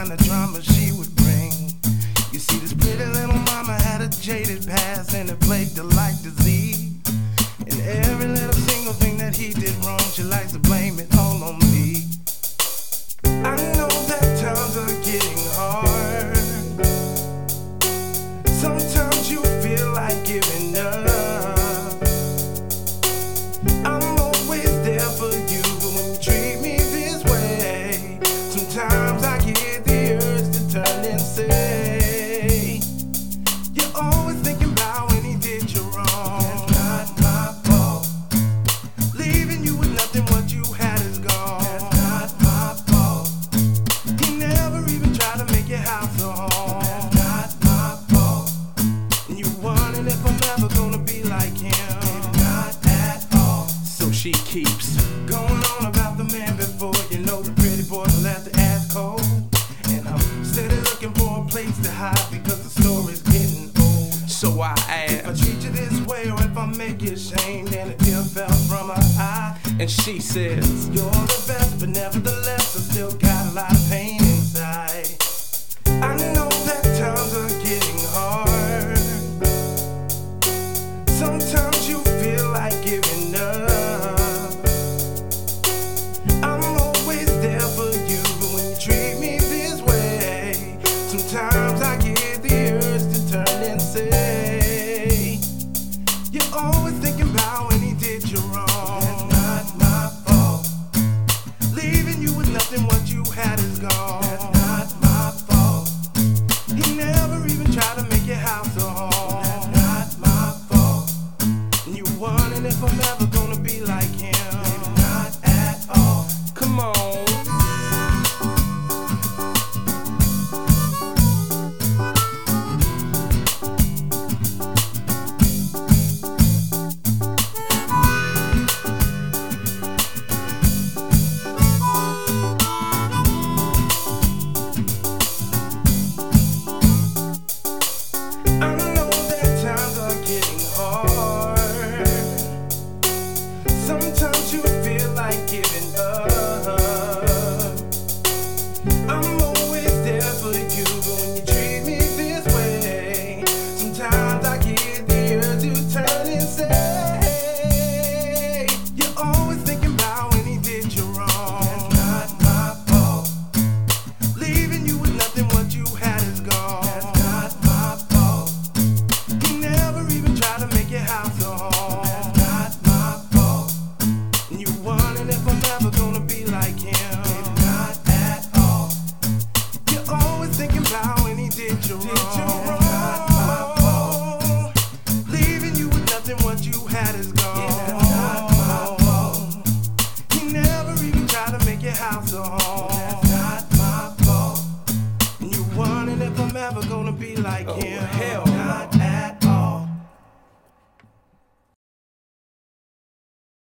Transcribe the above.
kind of drama she would bring. You see, this pretty little mama had a jaded past and it plagued her like disease. And every little single thing that he did wrong, she likes to blame about the man before you know the pretty boy left the ass cold. And I'm steady looking for a place to hide because the story's getting old. So I If I treat you this way, or if I make you ashamed, and a tear fell from her eye. and she says, You're the best, but nevertheless, I still got a lot of pain inside. I never gonna be like oh, him. Hell no.